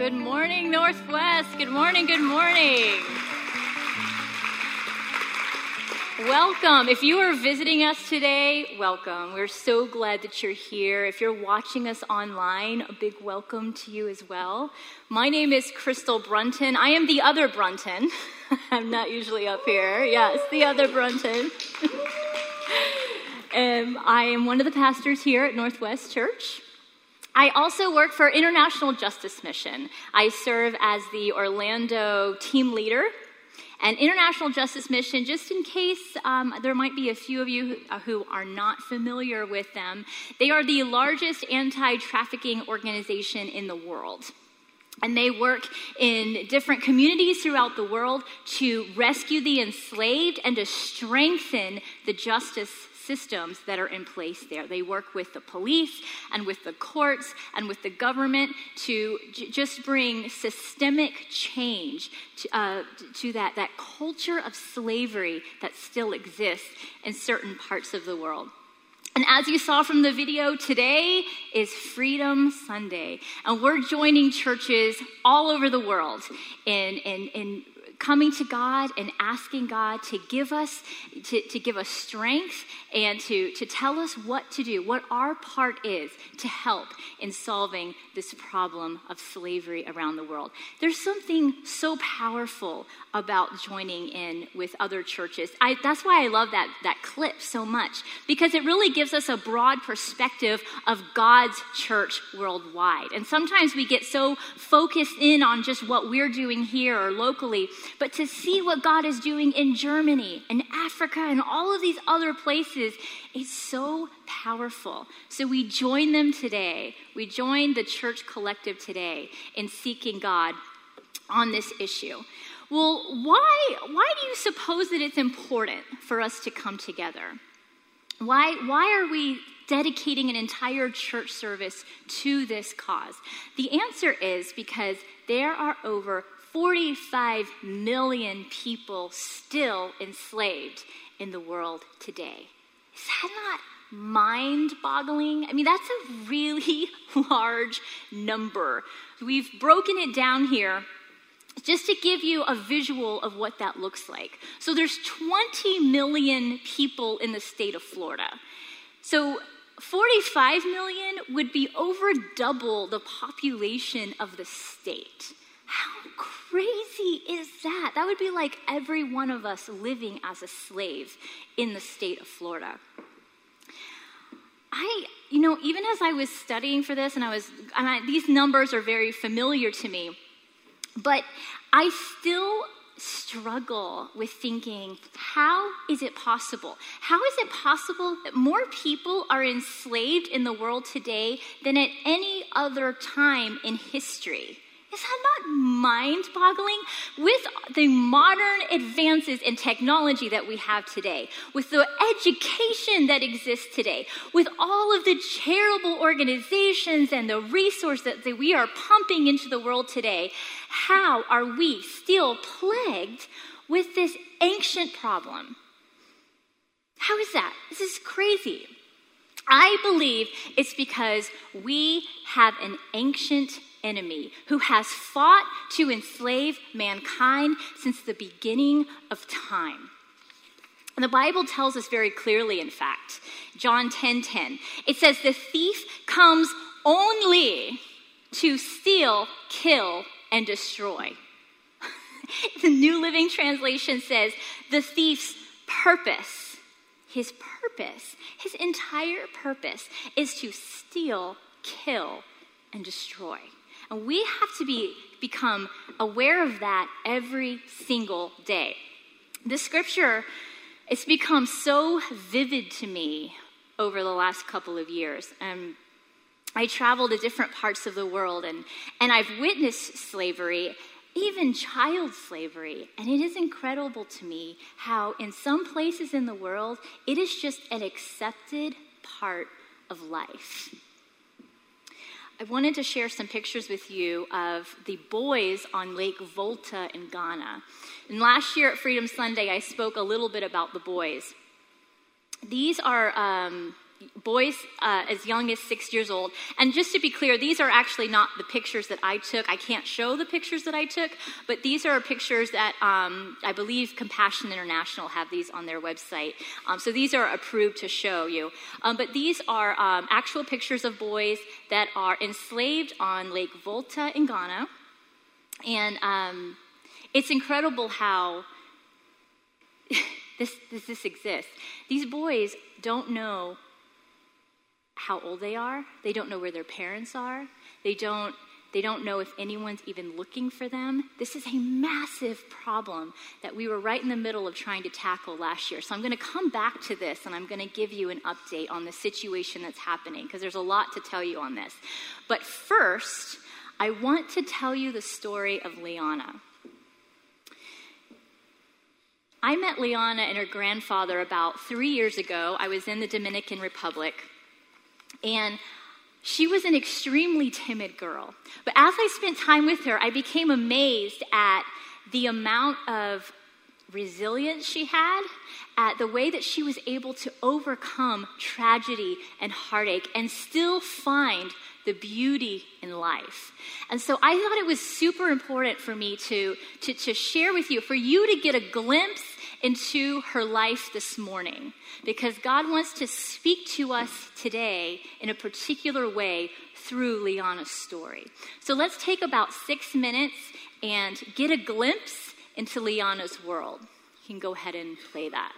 Good morning, Northwest. Good morning, good morning. Welcome. If you are visiting us today, welcome. We're so glad that you're here. If you're watching us online, a big welcome to you as well. My name is Crystal Brunton. I am the other Brunton. I'm not usually up here. Yes, the other Brunton. um, I am one of the pastors here at Northwest Church. I also work for International Justice Mission. I serve as the Orlando team leader and International Justice Mission, just in case um, there might be a few of you who, uh, are not familiar with them, they are the largest anti trafficking organization in the world. And they work in different communities throughout the world to rescue the enslaved and to strengthen the justice systems that are in place there. They work with the police and with the courts and with the government to j- just bring systemic change to, uh, to that, that culture of slavery that still exists in certain parts of the world. And as you saw from the video, today is Freedom Sunday. And we're joining churches all over the world in, in, in coming to God and asking God to give us to, to give us strength and to, to tell us what to do, what our part is to help in solving this problem of slavery around the world. There's something so powerful about joining in with other churches. I, that's why I love that, that clip so much, because it really gives us a broad perspective of God's church worldwide. And sometimes we get so focused in on just what we're doing here or locally, but to see what God is doing in Germany and Africa and all of these other places is so powerful. So we join them today. We join the church collective today in seeking God on this issue. Well, why, why do you suppose that it's important for us to come together? Why, why are we dedicating an entire church service to this cause? The answer is because there are over 45 million people still enslaved in the world today. Is that not mind boggling? I mean, that's a really large number. We've broken it down here just to give you a visual of what that looks like. So there's 20 million people in the state of Florida. So 45 million would be over double the population of the state. How crazy is that? That would be like every one of us living as a slave in the state of Florida. I, you know, even as I was studying for this, and I was, and I, these numbers are very familiar to me, but I still struggle with thinking, how is it possible? How is it possible that more people are enslaved in the world today than at any other time in history? Is that not mind boggling? With the modern advances in technology that we have today, with the education that exists today, with all of the charitable organizations and the resources that we are pumping into the world today, how are we still plagued with this ancient problem? How is that? This is crazy. I believe it's because we have an ancient enemy who has fought to enslave mankind since the beginning of time. And the Bible tells us very clearly, in fact, John 10 10, it says, The thief comes only to steal, kill, and destroy. the New Living Translation says, The thief's purpose, his purpose, his entire purpose is to steal, kill, and destroy. And we have to be, become aware of that every single day. The scripture, it's become so vivid to me over the last couple of years. And I travel to different parts of the world and, and I've witnessed slavery, even child slavery. And it is incredible to me how, in some places in the world, it is just an accepted part of life. I wanted to share some pictures with you of the boys on Lake Volta in Ghana. And last year at Freedom Sunday, I spoke a little bit about the boys. These are um, boys uh, as young as six years old. And just to be clear, these are actually not the pictures that I took. I can't show the pictures that I took, but these are pictures that um, I believe Compassion International have these on their website. Um, so these are approved to show you. Um, but these are um, actual pictures of boys that are enslaved on Lake Volta in Ghana. And um, it's incredible how. this, this, this exists. These boys don't know how old they are. They don't know where their parents are. They don't they don't know if anyone's even looking for them. This is a massive problem that we were right in the middle of trying to tackle last year. So I'm going to come back to this and I'm going to give you an update on the situation that's happening because there's a lot to tell you on this. But first, I want to tell you the story of Liana. I met Liana and her grandfather about three years ago. I was in the Dominican Republic. And she was an extremely timid girl. But as I spent time with her, I became amazed at the amount of resilience she had, at the way that she was able to overcome tragedy and heartache and still find the beauty in life. And so I thought it was super important for me to, to, to share with you, for you to get a glimpse into her life this morning because God wants to speak to us today in a particular way through Liana's story. So let's take about six minutes and get a glimpse into Liana's world. You can go ahead and play that.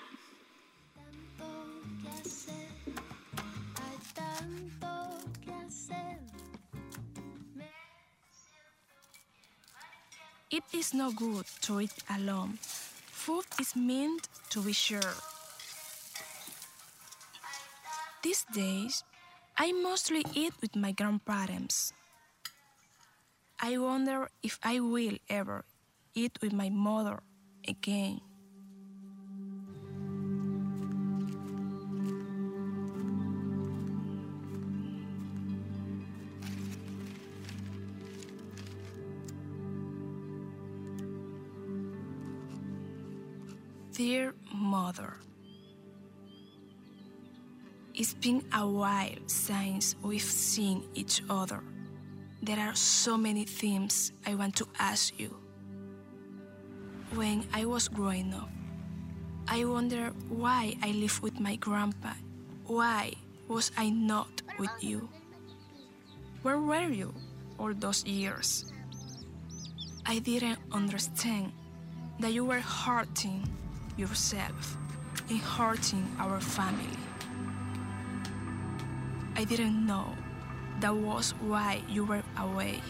It is no good to eat alone Food is meant to be shared. These days, I mostly eat with my grandparents. I wonder if I will ever eat with my mother again. Dear Mother, It's been a while since we've seen each other. There are so many things I want to ask you. When I was growing up, I wonder why I lived with my grandpa. Why was I not with you? Where were you all those years? I didn't understand that you were hurting yourself in hurting our family. I didn't know that was why you were away.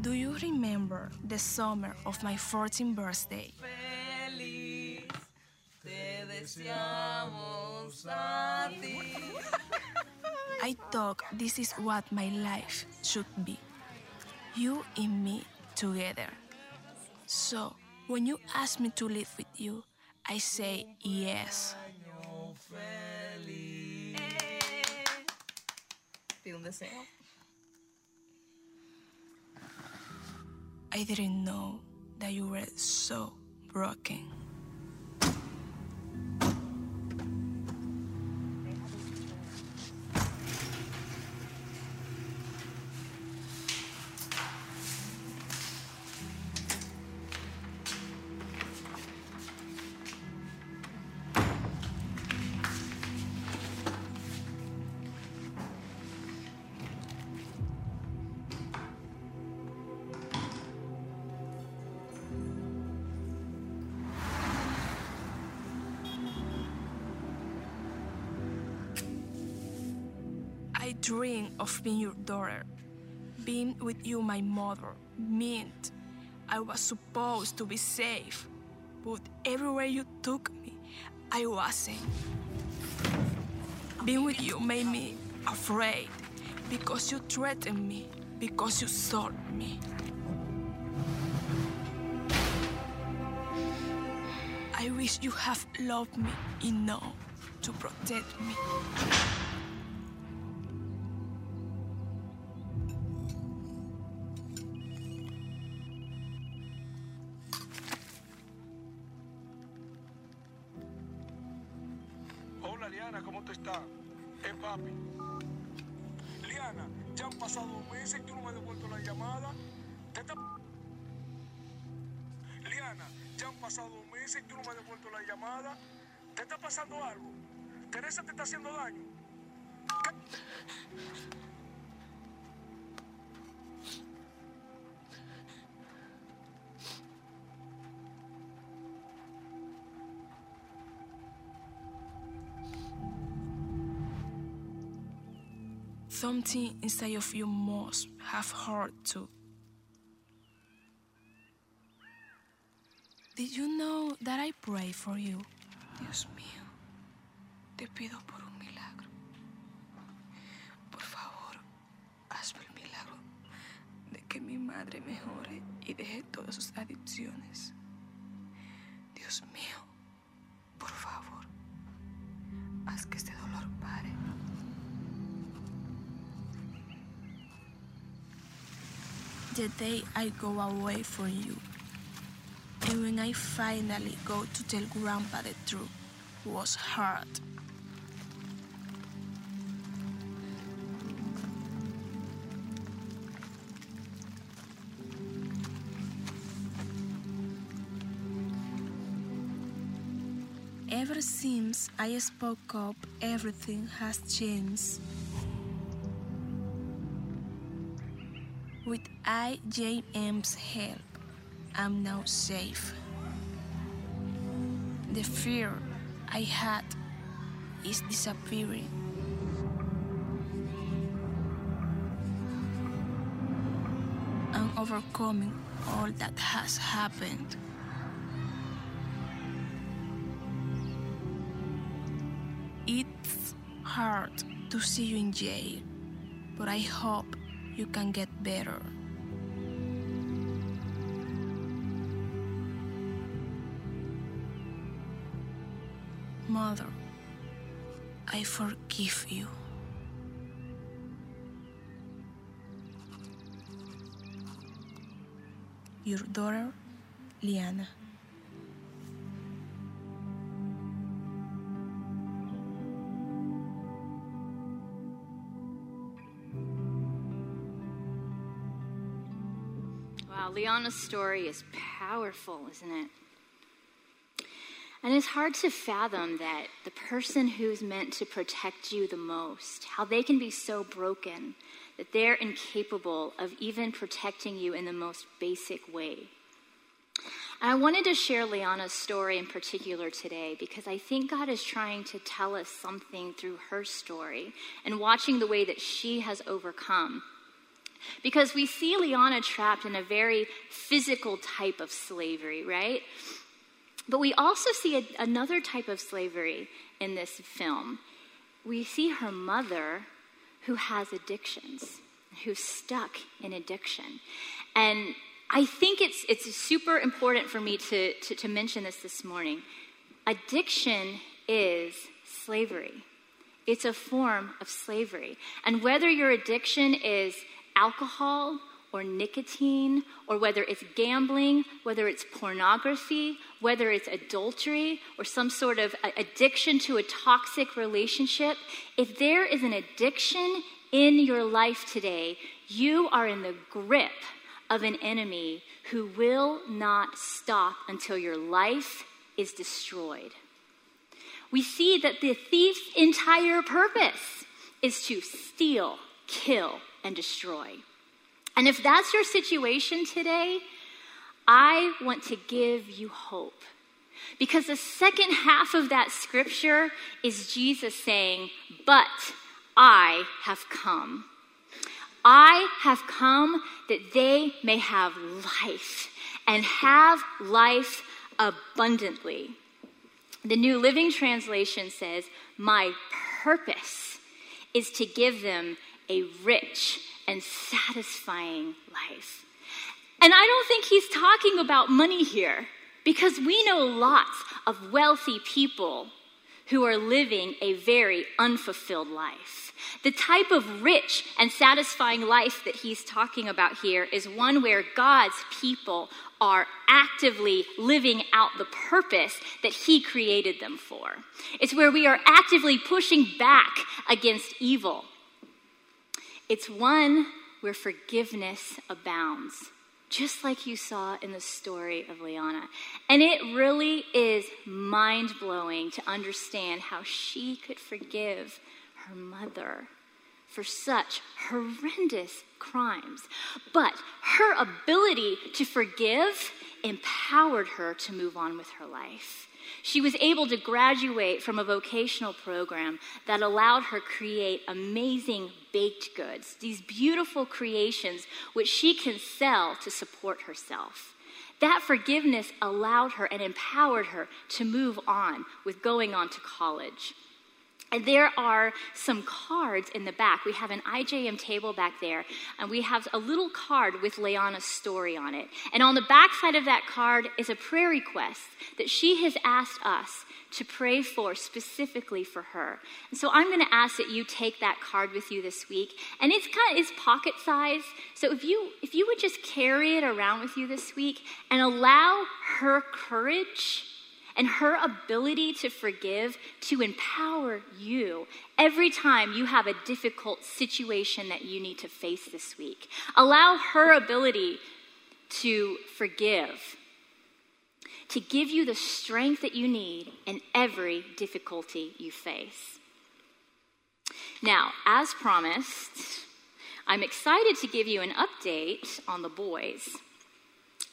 Do you remember the summer of my 14th birthday? I thought this is what my life should be. You and me together. So, when you ask me to live with you, I say yes. Feel the same. I didn't know that you were so broken. Dream of being your daughter, being with you, my mother, meant I was supposed to be safe, but everywhere you took me, I wasn't. Being with you made me afraid because you threatened me, because you sold me. I wish you have loved me enough to protect me. Tú no me has devuelto la llamada. ¿Te está pasando algo? ¿Teresa te está haciendo daño? Something inside of you must have hurt too. Did you know that I pray for you? Dios mío, te pido por un milagro. Por favor, hazme el milagro de que mi madre mejore y deje todas sus adicciones. Dios mío, por favor, haz que este dolor pare. The day I go away from you, and when I finally go to tell Grandpa the truth, was hard. Ever since I spoke up, everything has changed. With IJM's help, I'm now safe. The fear I had is disappearing. I'm overcoming all that has happened. It's hard to see you in jail, but I hope you can get better. Mother, I forgive you. Your daughter, Liana. Wow, Liana's story is powerful, isn't it? And it's hard to fathom that the person who's meant to protect you the most, how they can be so broken that they're incapable of even protecting you in the most basic way. I wanted to share Liana's story in particular today because I think God is trying to tell us something through her story and watching the way that she has overcome. Because we see Liana trapped in a very physical type of slavery, right? But we also see a, another type of slavery in this film. We see her mother who has addictions, who's stuck in addiction. And I think it's, it's super important for me to, to, to mention this this morning. Addiction is slavery, it's a form of slavery. And whether your addiction is alcohol or nicotine, or whether it's gambling, whether it's pornography, whether it's adultery, or some sort of addiction to a toxic relationship, if there is an addiction in your life today, you are in the grip of an enemy who will not stop until your life is destroyed. We see that the thief's entire purpose is to steal, kill, and destroy. And if that's your situation today, I want to give you hope. Because the second half of that scripture is Jesus saying, But I have come. I have come that they may have life and have life abundantly. The New Living Translation says, My purpose is to give them a rich and satisfying life. And I don't think he's talking about money here because we know lots of wealthy people who are living a very unfulfilled life. The type of rich and satisfying life that he's talking about here is one where God's people are actively living out the purpose that he created them for. It's where we are actively pushing back against evil. It's one where forgiveness abounds just like you saw in the story of Liana. And it really is mind blowing to understand how she could forgive her mother for such horrendous crimes. But her ability to forgive empowered her to move on with her life. She was able to graduate from a vocational program that allowed her create amazing baked goods, these beautiful creations which she can sell to support herself. That forgiveness allowed her and empowered her to move on with going on to college. There are some cards in the back. We have an IJM table back there, and we have a little card with Liana's story on it. And on the back side of that card is a prayer request that she has asked us to pray for specifically for her. And so I'm going to ask that you take that card with you this week. And it's kind of it's pocket size. So if you if you would just carry it around with you this week and allow her courage and her ability to forgive to empower you every time you have a difficult situation that you need to face this week. Allow her ability to forgive to give you the strength that you need in every difficulty you face. Now, as promised, I'm excited to give you an update on the boys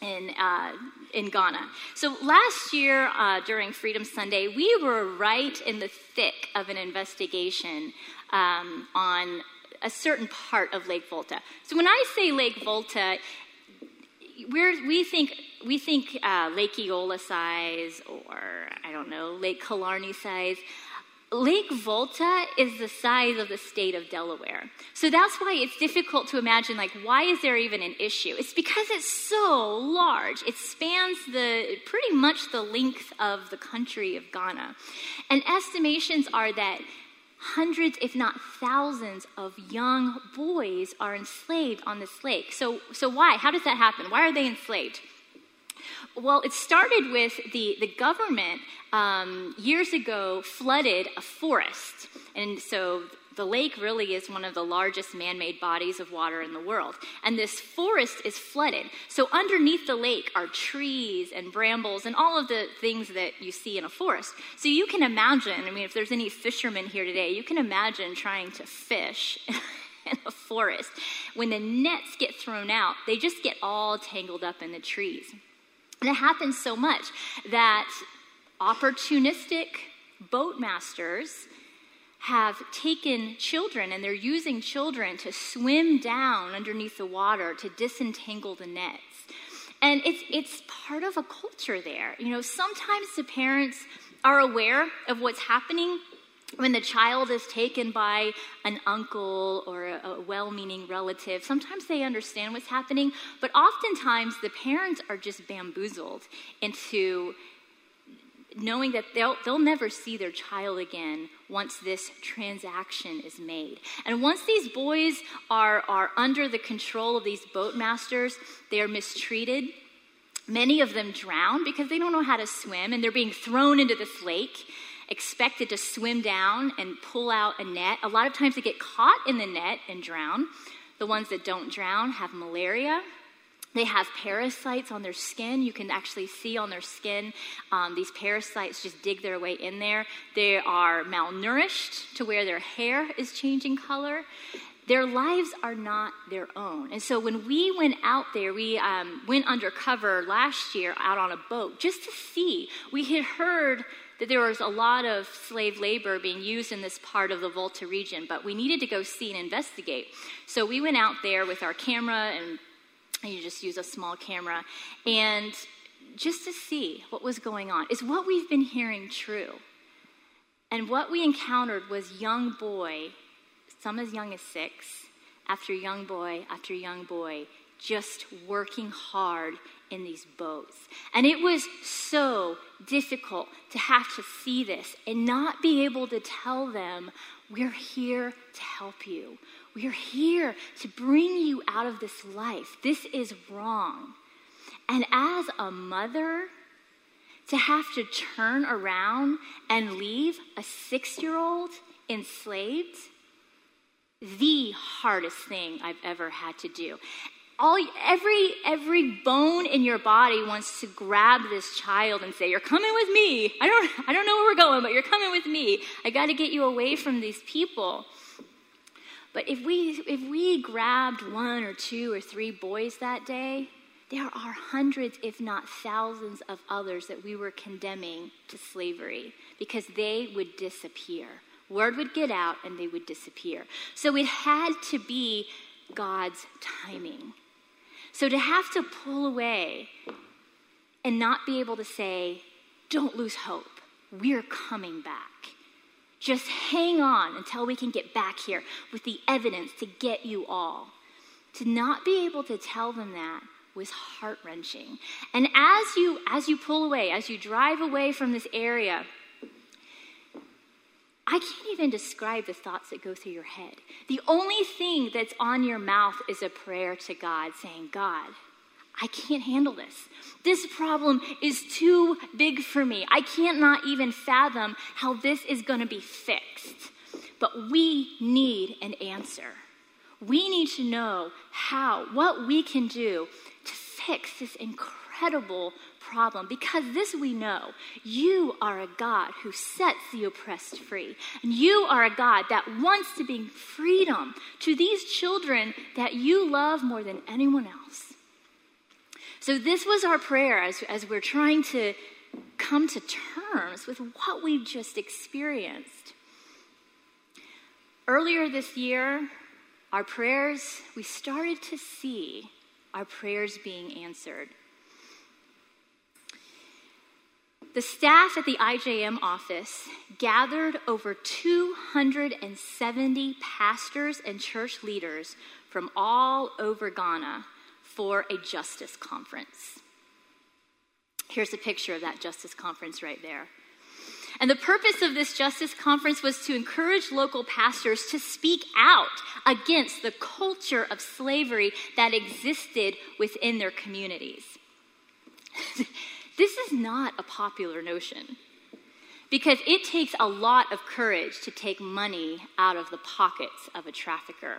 in, uh, in Ghana. So last year uh, during Freedom Sunday, we were right in the thick of an investigation um, on a certain part of Lake Volta. So when I say Lake Volta, we think we think uh, Lake Eola size, or I don't know, Lake Killarney size. Lake Volta is the size of the state of Delaware. So that's why it's difficult to imagine, like, why is there even an issue? It's because it's so large. It spans the pretty much the length of the country of Ghana. And estimations are that hundreds, if not thousands, of young boys are enslaved on this lake. So, so why? How does that happen? Why are they enslaved? Well, it started with the, the government um, years ago flooded a forest. And so the lake really is one of the largest man made bodies of water in the world. And this forest is flooded. So underneath the lake are trees and brambles and all of the things that you see in a forest. So you can imagine, I mean, if there's any fishermen here today, you can imagine trying to fish. in a forest. When the nets get thrown out, they just get all tangled up in the trees. And it happens so much that opportunistic boat masters have taken children and they're using children to swim down underneath the water to disentangle the nets. And it's, it's part of a culture there. You know, sometimes the parents are aware of what's happening, when the child is taken by an uncle or a, well meaning relative, sometimes they understand what's happening, but oftentimes the parents are just bamboozled into knowing that they'll, they'll never see their child again once this transaction is made. And once these boys are, are under the control of these boat masters, they are mistreated. Many of them drown because they don't know how to swim and they're being thrown into this lake expected to swim down and pull out a net. A lot of times they get caught in the net and drown. The ones that don't drown have malaria. They have parasites on their skin. You can actually see on their skin um, these parasites just dig their way in there. They are malnourished to where their hair is changing color. Their lives are not their own. And so when we went out there, we um, went undercover last year out on a boat just to see. We had heard that there was a lot of slave labor being used in this part of the Volta region, but we needed to go see and investigate. So we went out there with our camera, and you just use a small camera, and just to see what was going on. Is what we've been hearing true? And what we encountered was young boy, some as young as six, after young boy after young boy, just working hard in these boats. And it was so difficult to have to see this and not be able to tell them, we're here to help you. We're here to bring you out of this life. This is wrong. And as a mother, to have to turn around and leave a six year old enslaved, the hardest thing I've ever had to do. All, every, every bone in your body wants to grab this child and say, You're coming with me. I don't, I don't know where we're going, but you're coming with me. I got to get you away from these people. But if we, if we grabbed one or two or three boys that day, there are hundreds, if not thousands, of others that we were condemning to slavery because they would disappear. Word would get out and they would disappear. So it had to be God's timing. So to have to pull away and not be able to say, don't lose hope, we're coming back. Just hang on until we can get back here with the evidence to get you all. To not be able to tell them that was heart wrenching. And as you as you pull away, as you drive away from this area, I can't even describe the thoughts that go through your head. The only thing that's on your mouth is a prayer to God saying, God, I can't handle this. This problem is too big for me. I can't not even fathom how this is going to be fixed. But we need an answer. We need to know how, what we can do to fix this incredible problem because this we know you are a God who sets the oppressed free. And you are a God that wants to bring freedom to these children that you love more than anyone else. So, this was our prayer as, as we're trying to come to terms with what we've just experienced. Earlier this year, our prayers, we started to see our prayers being answered. The staff at the IJM office gathered over 270 pastors and church leaders from all over Ghana for a justice conference. Here's a picture of that justice conference right there. And the purpose of this justice conference was to encourage local pastors to speak out against the culture of slavery that existed within their communities. this is not a popular notion because it takes a lot of courage to take money out of the pockets of a trafficker.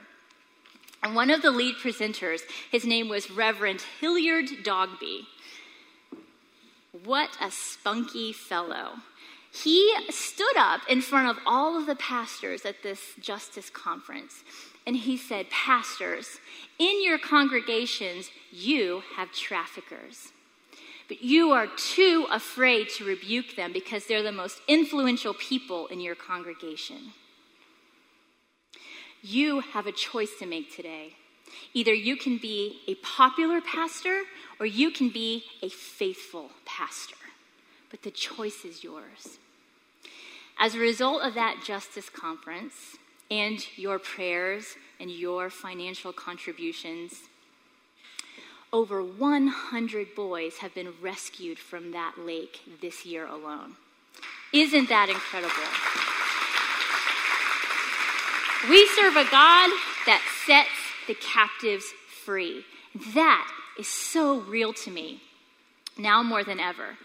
And one of the lead presenters, his name was Reverend Hilliard Dogby. What a spunky fellow he stood up in front of all of the pastors at this justice conference and he said, Pastors, in your congregations, you have traffickers. But you are too afraid to rebuke them because they're the most influential people in your congregation. You have a choice to make today. Either you can be a popular pastor or you can be a faithful pastor. But the choice is yours. As a result of that justice conference and your prayers and your financial contributions, over 100 boys have been rescued from that lake this year alone. Isn't that incredible? We serve a God that sets the captives free. That is so real to me now more than ever.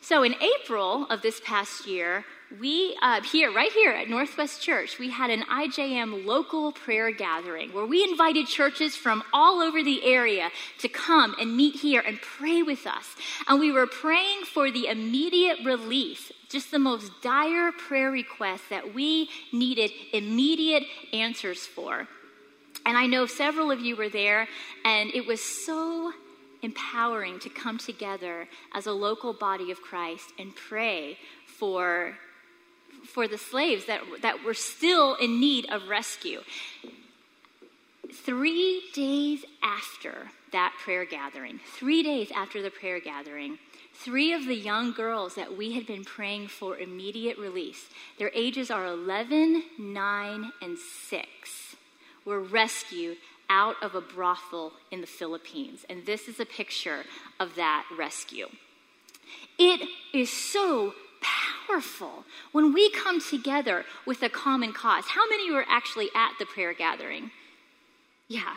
So, in April of this past year, we, uh, here, right here at Northwest Church, we had an IJM local prayer gathering where we invited churches from all over the area to come and meet here and pray with us. And we were praying for the immediate release, just the most dire prayer requests that we needed immediate answers for. And I know several of you were there, and it was so empowering to come together as a local body of Christ and pray for for the slaves that, that were still in need of rescue. Three days after that prayer gathering, three days after the prayer gathering, three of the young girls that we had been praying for immediate release, their ages are 11, 9, and 6, were rescued out of a brothel in the Philippines. And this is a picture of that rescue. It is so powerful when we come together with a common cause. How many were actually at the prayer gathering? Yeah.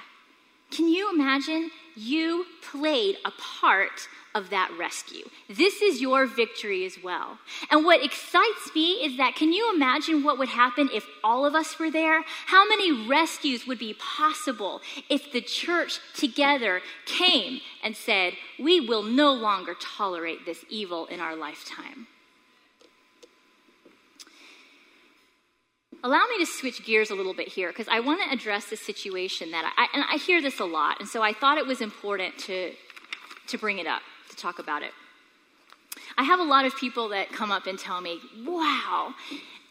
Can you imagine? You played a part of that rescue. This is your victory as well. And what excites me is that can you imagine what would happen if all of us were there? How many rescues would be possible if the church together came and said, We will no longer tolerate this evil in our lifetime? Allow me to switch gears a little bit here because I want to address the situation that I, and I hear this a lot, and so I thought it was important to, to bring it up to talk about it. I have a lot of people that come up and tell me, wow,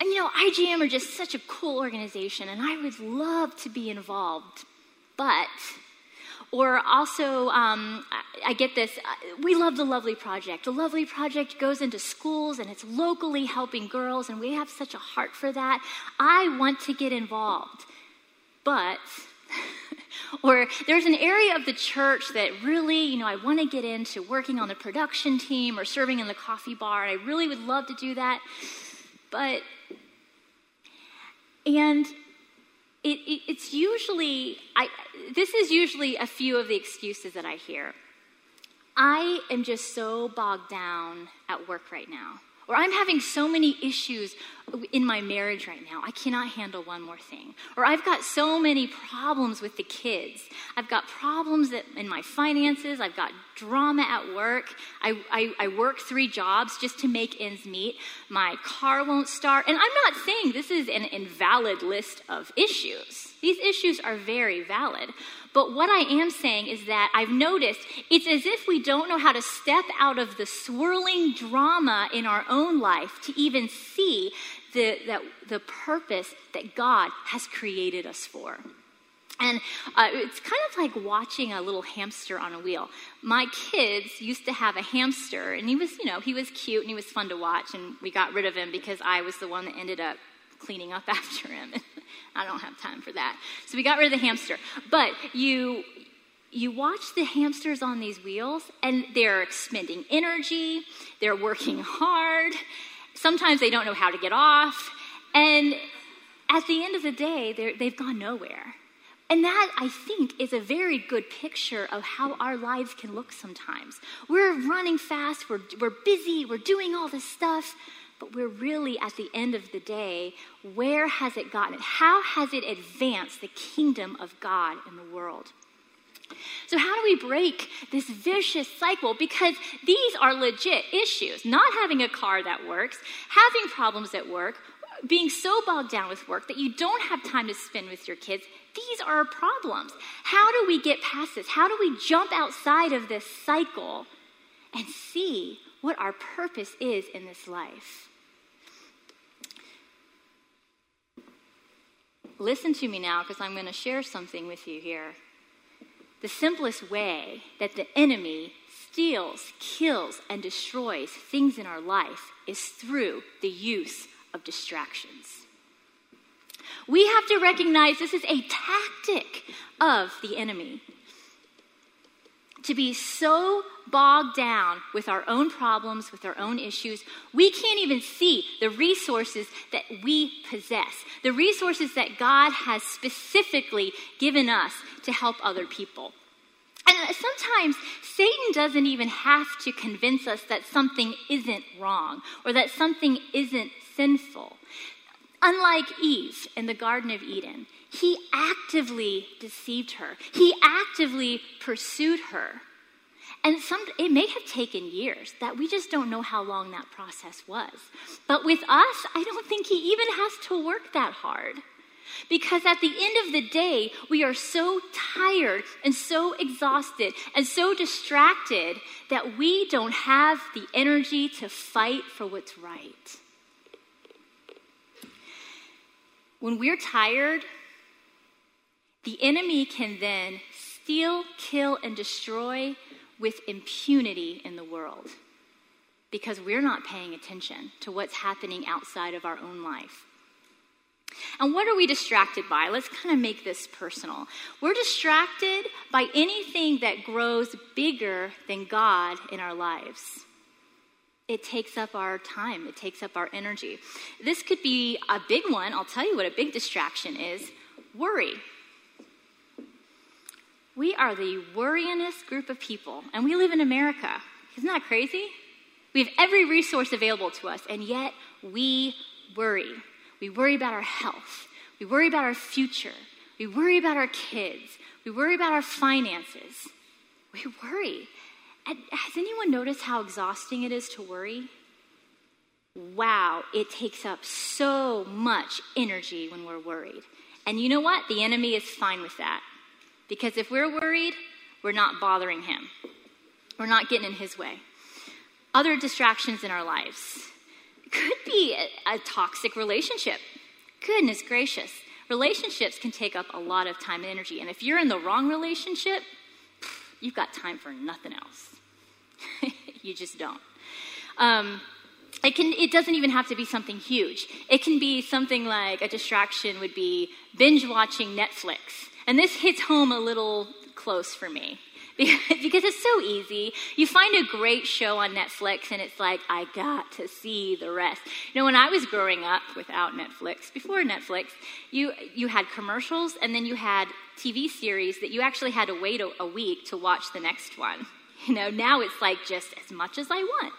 and you know, IJM are just such a cool organization, and I would love to be involved, but, or also, um, I, get this, uh, we love the Lovely Project. The Lovely Project goes into schools and it's locally helping girls, and we have such a heart for that. I want to get involved, but, or there's an area of the church that really, you know, I want to get into working on the production team or serving in the coffee bar, and I really would love to do that. But, and it, it, it's usually, I, this is usually a few of the excuses that I hear. I am just so bogged down at work right now. Or I'm having so many issues in my marriage right now, I cannot handle one more thing. Or I've got so many problems with the kids. I've got problems in my finances. I've got drama at work. I, I, I work three jobs just to make ends meet. My car won't start. And I'm not saying this is an invalid list of issues. These issues are very valid. But what I am saying is that I've noticed it's as if we don't know how to step out of the swirling drama in our own life to even see the, the, the purpose that God has created us for. And uh, it's kind of like watching a little hamster on a wheel. My kids used to have a hamster, and he was, you know, he was cute and he was fun to watch, and we got rid of him because I was the one that ended up cleaning up after him. I don't have time for that. So we got rid of the hamster. But you you watch the hamsters on these wheels and they're expending energy, they're working hard. Sometimes they don't know how to get off. And at the end of the day, they've gone nowhere. And that, I think, is a very good picture of how our lives can look sometimes. We're running fast, we're, we're busy, we're doing all this stuff, but we're really, at the end of the day, where has it gotten? it? How has it advanced the kingdom of God in the world? So, how do we break this vicious cycle? Because these are legit issues. Not having a car that works, having problems at work, being so bogged down with work that you don't have time to spend with your kids. These are problems. How do we get past this? How do we jump outside of this cycle and see what our purpose is in this life? Listen to me now because I'm going to share something with you here. The simplest way that the enemy steals, kills, and destroys things in our life is through the use of distractions. We have to recognize this is a tactic of the enemy to be so bogged down with our own problems, with our own issues, we can't even see the resources that we possess, the resources that God has specifically given us to help other people. And uh, sometimes Satan doesn't even have to convince us that something isn't wrong or that something isn't sinful. Unlike Eve in the Garden of Eden, he actively deceived her, he actively pursued her. And some, it may have taken years that we just don't know how long that process was. But with us, I don't think he even has to work that hard. Because at the end of the day, we are so tired and so exhausted and so distracted that we don't have the energy to fight for what's right. When we're tired, the enemy can then steal, kill, and destroy with impunity in the world because we're not paying attention to what's happening outside of our own life. And what are we distracted by? Let's kind of make this personal. We're distracted by anything that grows bigger than God in our lives. It takes up our time, it takes up our energy. This could be a big one. I'll tell you what a big distraction is worry. We are the worryingest group of people, and we live in America. Isn't that crazy? We have every resource available to us, and yet we worry. We worry about our health. We worry about our future. We worry about our kids. We worry about our finances. We worry. And has anyone noticed how exhausting it is to worry? Wow, it takes up so much energy when we're worried. And you know what? The enemy is fine with that. Because if we're worried, we're not bothering him, we're not getting in his way. Other distractions in our lives could be a, a toxic relationship. Goodness gracious. Relationships can take up a lot of time and energy. And if you're in the wrong relationship, you've got time for nothing else. you just don't. Um, it can it doesn't even have to be something huge it can be something like a distraction would be binge watching netflix and this hits home a little close for me because it's so easy. You find a great show on Netflix and it's like, I got to see the rest. You know, when I was growing up without Netflix, before Netflix, you, you had commercials and then you had TV series that you actually had to wait a, a week to watch the next one. You know, now it's like just as much as I want.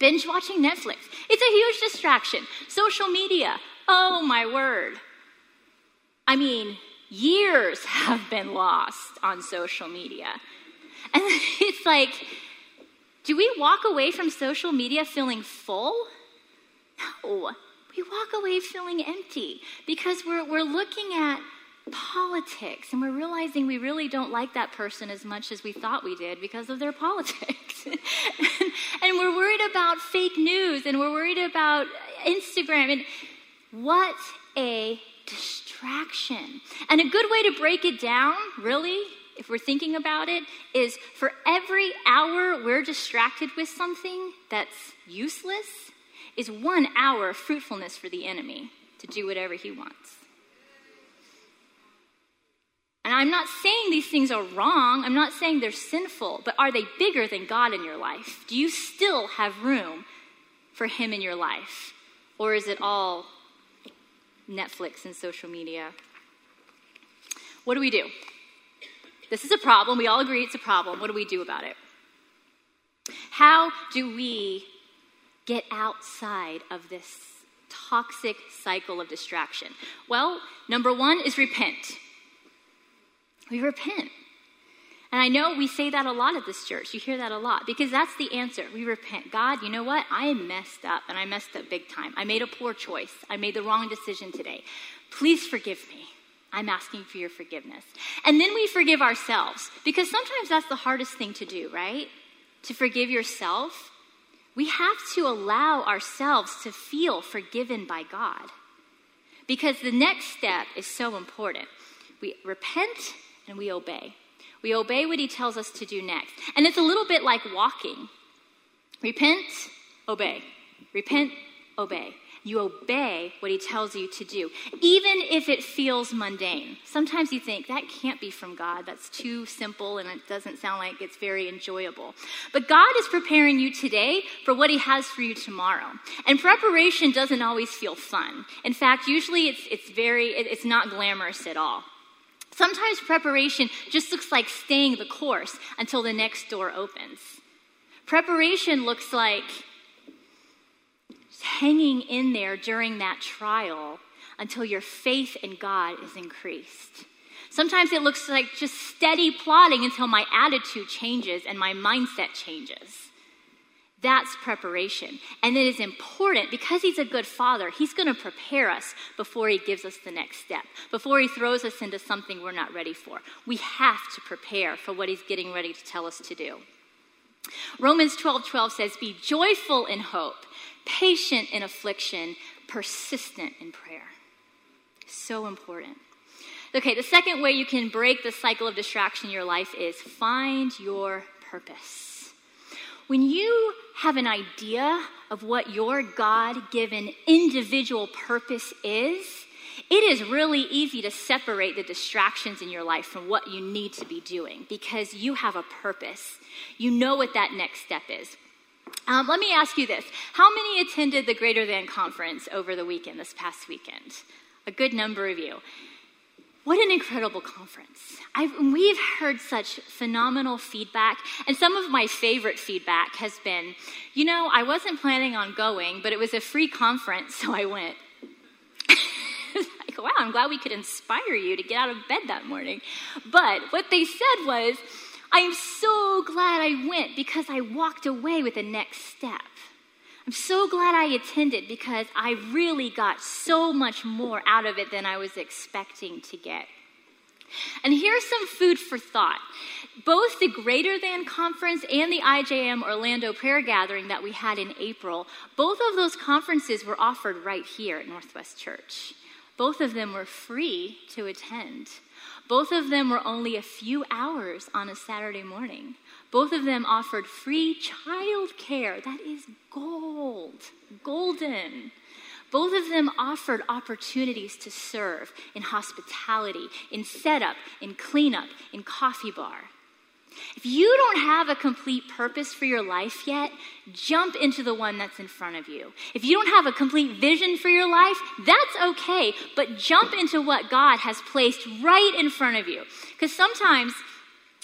Binge watching Netflix. It's a huge distraction. Social media. Oh my word. I mean, years have been lost on social media. And it's like, do we walk away from social media feeling full? No. We walk away feeling empty because we're, we're looking at politics and we're realizing we really don't like that person as much as we thought we did because of their politics. and, and we're worried about fake news and we're worried about Instagram. And what a distraction. And a good way to break it down, really, if we're thinking about it, is for every hour we're distracted with something that's useless, is one hour of fruitfulness for the enemy to do whatever he wants. And I'm not saying these things are wrong. I'm not saying they're sinful, but are they bigger than God in your life? Do you still have room for Him in your life? Or is it all Netflix and social media. What do we do? This is a problem. We all agree it's a problem. What do we do about it? How do we get outside of this toxic cycle of distraction? Well, number one is repent. We repent. And I know we say that a lot at this church. You hear that a lot because that's the answer. We repent. God, you know what? I messed up and I messed up big time. I made a poor choice. I made the wrong decision today. Please forgive me. I'm asking for your forgiveness. And then we forgive ourselves because sometimes that's the hardest thing to do, right? To forgive yourself. We have to allow ourselves to feel forgiven by God because the next step is so important. We repent and we obey. We obey what he tells us to do next. And it's a little bit like walking repent, obey. Repent, obey. You obey what he tells you to do, even if it feels mundane. Sometimes you think that can't be from God. That's too simple and it doesn't sound like it's very enjoyable. But God is preparing you today for what he has for you tomorrow. And preparation doesn't always feel fun. In fact, usually it's, it's very, it's not glamorous at all. Sometimes preparation just looks like staying the course until the next door opens. Preparation looks like hanging in there during that trial until your faith in God is increased. Sometimes it looks like just steady plodding until my attitude changes and my mindset changes. That's preparation. And it is important because he's a good father, he's going to prepare us before he gives us the next step, before he throws us into something we're not ready for. We have to prepare for what he's getting ready to tell us to do. Romans 12 12 says, Be joyful in hope, patient in affliction, persistent in prayer. So important. Okay, the second way you can break the cycle of distraction in your life is find your purpose. When you have an idea of what your God given individual purpose is, it is really easy to separate the distractions in your life from what you need to be doing because you have a purpose. You know what that next step is. Um, let me ask you this How many attended the Greater Than Conference over the weekend, this past weekend? A good number of you. What an incredible conference. I've, we've heard such phenomenal feedback, and some of my favorite feedback has been you know, I wasn't planning on going, but it was a free conference, so I went. like, wow, I'm glad we could inspire you to get out of bed that morning. But what they said was, I am so glad I went because I walked away with the next step. I'm so glad I attended because I really got so much more out of it than I was expecting to get. And here's some food for thought. Both the Greater Than Conference and the IJM Orlando Prayer Gathering that we had in April, both of those conferences were offered right here at Northwest Church. Both of them were free to attend. Both of them were only a few hours on a Saturday morning. Both of them offered free child care. That is gold, golden. Both of them offered opportunities to serve in hospitality, in setup, in cleanup, in coffee bar. If you don't have a complete purpose for your life yet, jump into the one that's in front of you. If you don't have a complete vision for your life, that's okay, but jump into what God has placed right in front of you. Because sometimes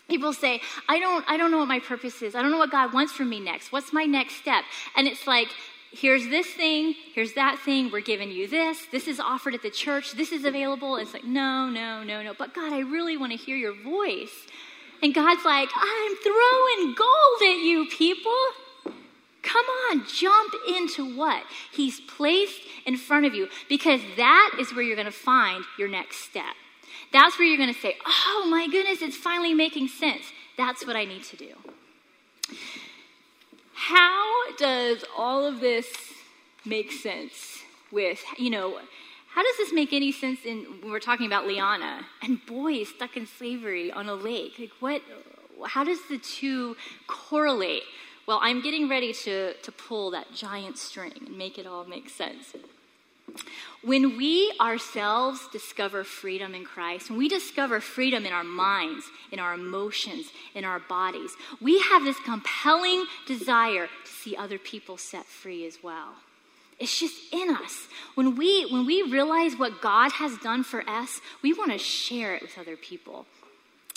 people say, I don't, I don't know what my purpose is. I don't know what God wants from me next. What's my next step? And it's like, here's this thing, here's that thing, we're giving you this, this is offered at the church, this is available. It's like, no, no, no, no. But God, I really want to hear your voice. And God's like, I'm throwing gold at you, people. Come on, jump into what He's placed in front of you because that is where you're going to find your next step. That's where you're going to say, Oh my goodness, it's finally making sense. That's what I need to do. How does all of this make sense with, you know, how does this make any sense in when we're talking about Liana and boys stuck in slavery on a lake? Like what how does the two correlate? Well, I'm getting ready to, to pull that giant string and make it all make sense. When we ourselves discover freedom in Christ, when we discover freedom in our minds, in our emotions, in our bodies, we have this compelling desire to see other people set free as well. It's just in us. When we, when we realize what God has done for us, we want to share it with other people.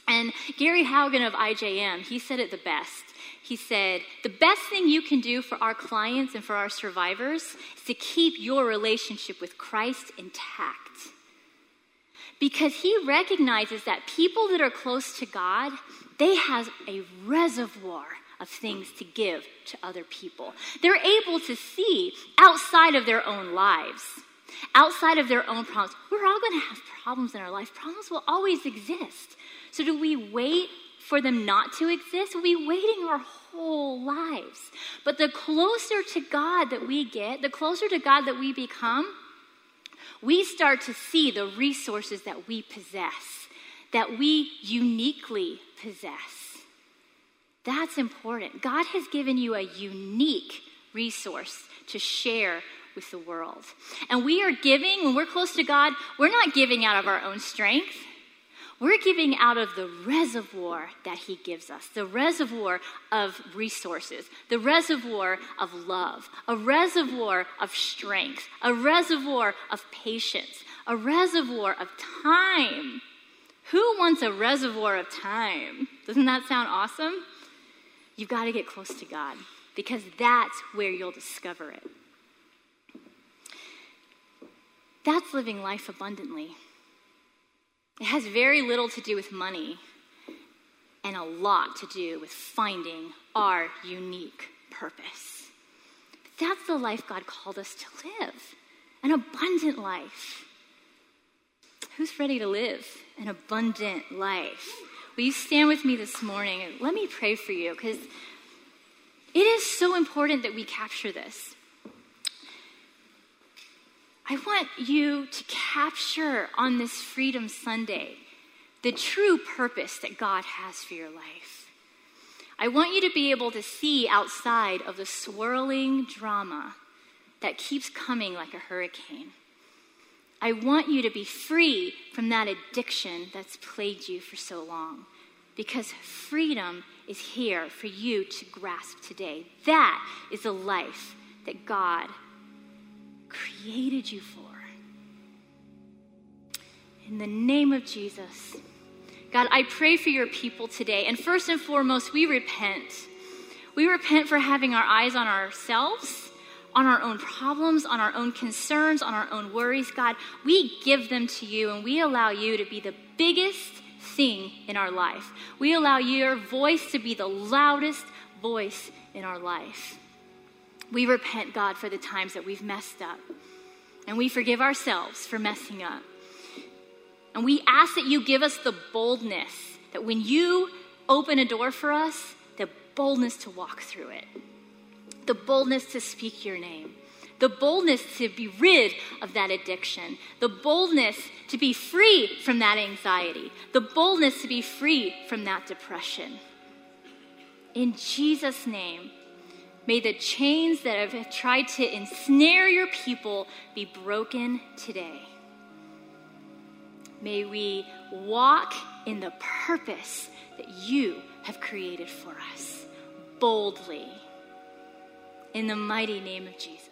And Gary Haugen of IJM, he said it the best. He said, The best thing you can do for our clients and for our survivors is to keep your relationship with Christ intact. Because he recognizes that people that are close to God, they have a reservoir of things to give to other people. They're able to see outside of their own lives, outside of their own problems. We're all going to have problems in our life. Problems will always exist. So, do we wait for them not to exist? We'll be waiting our whole lives. But the closer to God that we get, the closer to God that we become, we start to see the resources that we possess, that we uniquely possess. That's important. God has given you a unique resource to share with the world. And we are giving, when we're close to God, we're not giving out of our own strength. We're giving out of the reservoir that He gives us, the reservoir of resources, the reservoir of love, a reservoir of strength, a reservoir of patience, a reservoir of time. Who wants a reservoir of time? Doesn't that sound awesome? You've got to get close to God because that's where you'll discover it. That's living life abundantly. It has very little to do with money and a lot to do with finding our unique purpose. But that's the life God called us to live an abundant life. Who's ready to live an abundant life? Will you stand with me this morning and let me pray for you because it is so important that we capture this. I want you to capture on this Freedom Sunday the true purpose that God has for your life. I want you to be able to see outside of the swirling drama that keeps coming like a hurricane. I want you to be free from that addiction that's plagued you for so long because freedom is here for you to grasp today. That is a life that God created you for. In the name of Jesus, God, I pray for your people today. And first and foremost, we repent. We repent for having our eyes on ourselves, on our own problems, on our own concerns, on our own worries. God, we give them to you and we allow you to be the biggest thing in our life. We allow your voice to be the loudest voice in our life. We repent, God, for the times that we've messed up. And we forgive ourselves for messing up. And we ask that you give us the boldness that when you open a door for us, the boldness to walk through it, the boldness to speak your name, the boldness to be rid of that addiction, the boldness to be free from that anxiety, the boldness to be free from that depression. In Jesus' name, may the chains that have tried to ensnare your people be broken today. May we walk in the purpose that you have created for us boldly. In the mighty name of Jesus.